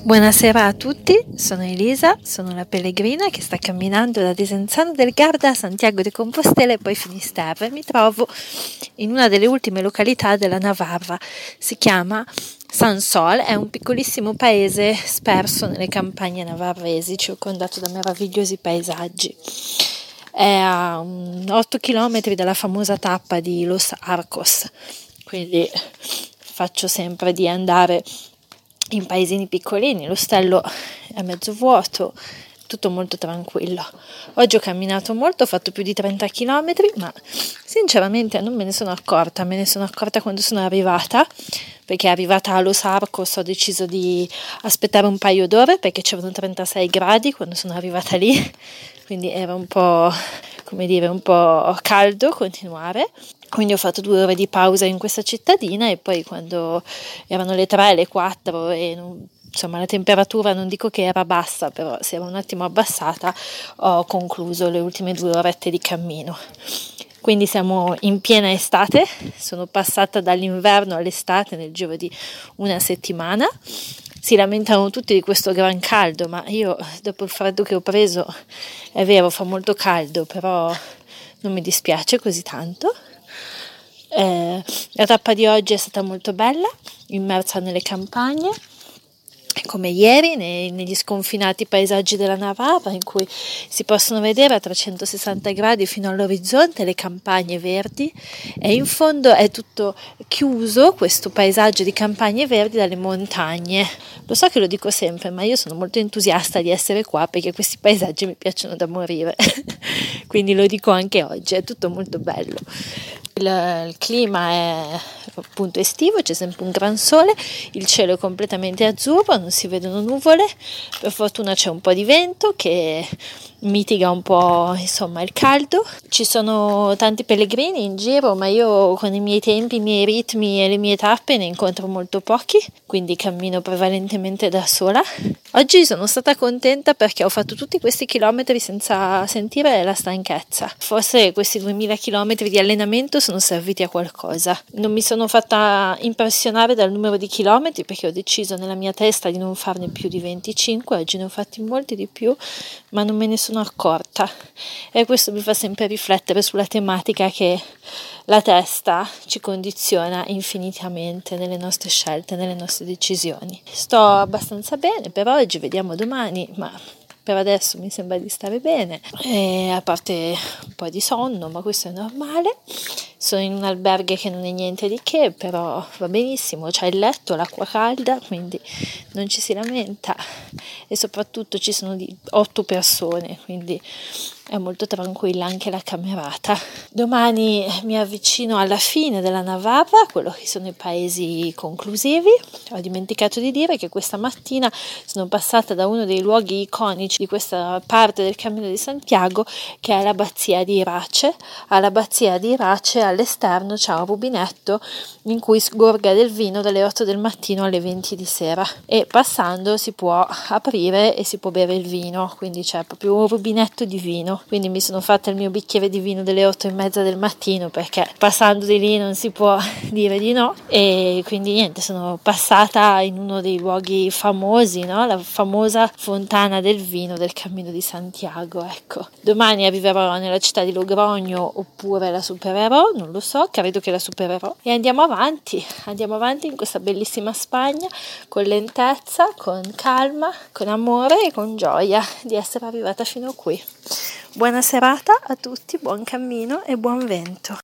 Buonasera a tutti, sono Elisa, sono la pellegrina che sta camminando da Desenzano del Garda a Santiago de Compostela e poi Finisterre mi trovo in una delle ultime località della Navarra, si chiama San Sol, è un piccolissimo paese sperso nelle campagne navarresi, circondato da meravigliosi paesaggi. È a 8 km dalla famosa tappa di Los Arcos, quindi faccio sempre di andare in paesini piccolini, l'ostello è mezzo vuoto, tutto molto tranquillo. Oggi ho camminato molto, ho fatto più di 30 km, ma sinceramente non me ne sono accorta, me ne sono accorta quando sono arrivata, perché arrivata allo Sarcos ho deciso di aspettare un paio d'ore perché c'erano 36 gradi quando sono arrivata lì, quindi era un po', come dire, un po' caldo continuare quindi ho fatto due ore di pausa in questa cittadina e poi quando erano le tre, le quattro e non, insomma la temperatura non dico che era bassa, però si era un attimo abbassata, ho concluso le ultime due orette di cammino. Quindi siamo in piena estate, sono passata dall'inverno all'estate nel giro di una settimana. Si lamentano tutti di questo gran caldo, ma io dopo il freddo che ho preso, è vero, fa molto caldo, però non mi dispiace così tanto. Eh, la tappa di oggi è stata molto bella, immersa nelle campagne, come ieri, nei, negli sconfinati paesaggi della Navarra, in cui si possono vedere a 360 gradi fino all'orizzonte le campagne verdi e in fondo è tutto chiuso questo paesaggio di campagne verdi dalle montagne. Lo so che lo dico sempre, ma io sono molto entusiasta di essere qua perché questi paesaggi mi piacciono da morire, quindi lo dico anche oggi, è tutto molto bello. Il, il, clima è appunto estivo, c'è sempre un gran sole, il cielo è completamente azzurro, non si vedono nuvole, per fortuna c'è un po' di vento che mitiga un po' insomma il caldo. Ci sono tanti pellegrini in giro, ma io con i miei tempi, i miei ritmi e le mie tappe ne incontro molto pochi, quindi cammino prevalentemente da sola. Oggi sono stata contenta perché ho fatto tutti questi chilometri senza sentire la stanchezza. Forse questi 2000 chilometri di allenamento sono serviti a qualcosa. Non mi sono fatta impressionare dal numero di chilometri perché ho deciso nella mia testa di non farne più di 25, oggi ne ho fatti molti di più, ma non me ne sono accorta e questo mi fa sempre riflettere sulla tematica che la testa ci condiziona infinitamente nelle nostre scelte, nelle nostre decisioni. Sto abbastanza bene per oggi, vediamo domani, ma per adesso mi sembra di stare bene, e a parte un po' di sonno, ma questo è normale. Sono in un albergo che non è niente di che, però va benissimo, c'è il letto, l'acqua calda, quindi non ci si lamenta e soprattutto ci sono otto persone, quindi è molto tranquilla anche la camerata. Domani mi avvicino alla fine della Navarra, quello che sono i paesi conclusivi. Ho dimenticato di dire che questa mattina sono passata da uno dei luoghi iconici di questa parte del Cammino di Santiago, che è l'abbazia di Irace. All'abbazia di Irace all'esterno c'è un rubinetto in cui sgorga del vino dalle 8 del mattino alle 20 di sera. E passando si può aprire e si può bere il vino, quindi c'è proprio un rubinetto di vino. Quindi mi sono fatta il mio bicchiere di vino delle otto e mezza del mattino perché passando di lì non si può dire di no. E quindi niente sono passata in uno dei luoghi famosi no? la famosa fontana del vino del cammino di Santiago ecco. Domani arriverò nella città di Logrogno oppure la supererò non lo so credo che la supererò e andiamo avanti andiamo avanti in questa bellissima Spagna con lentezza con calma con amore e con gioia di essere arrivata fino qui Buona serata a tutti, buon cammino e buon vento.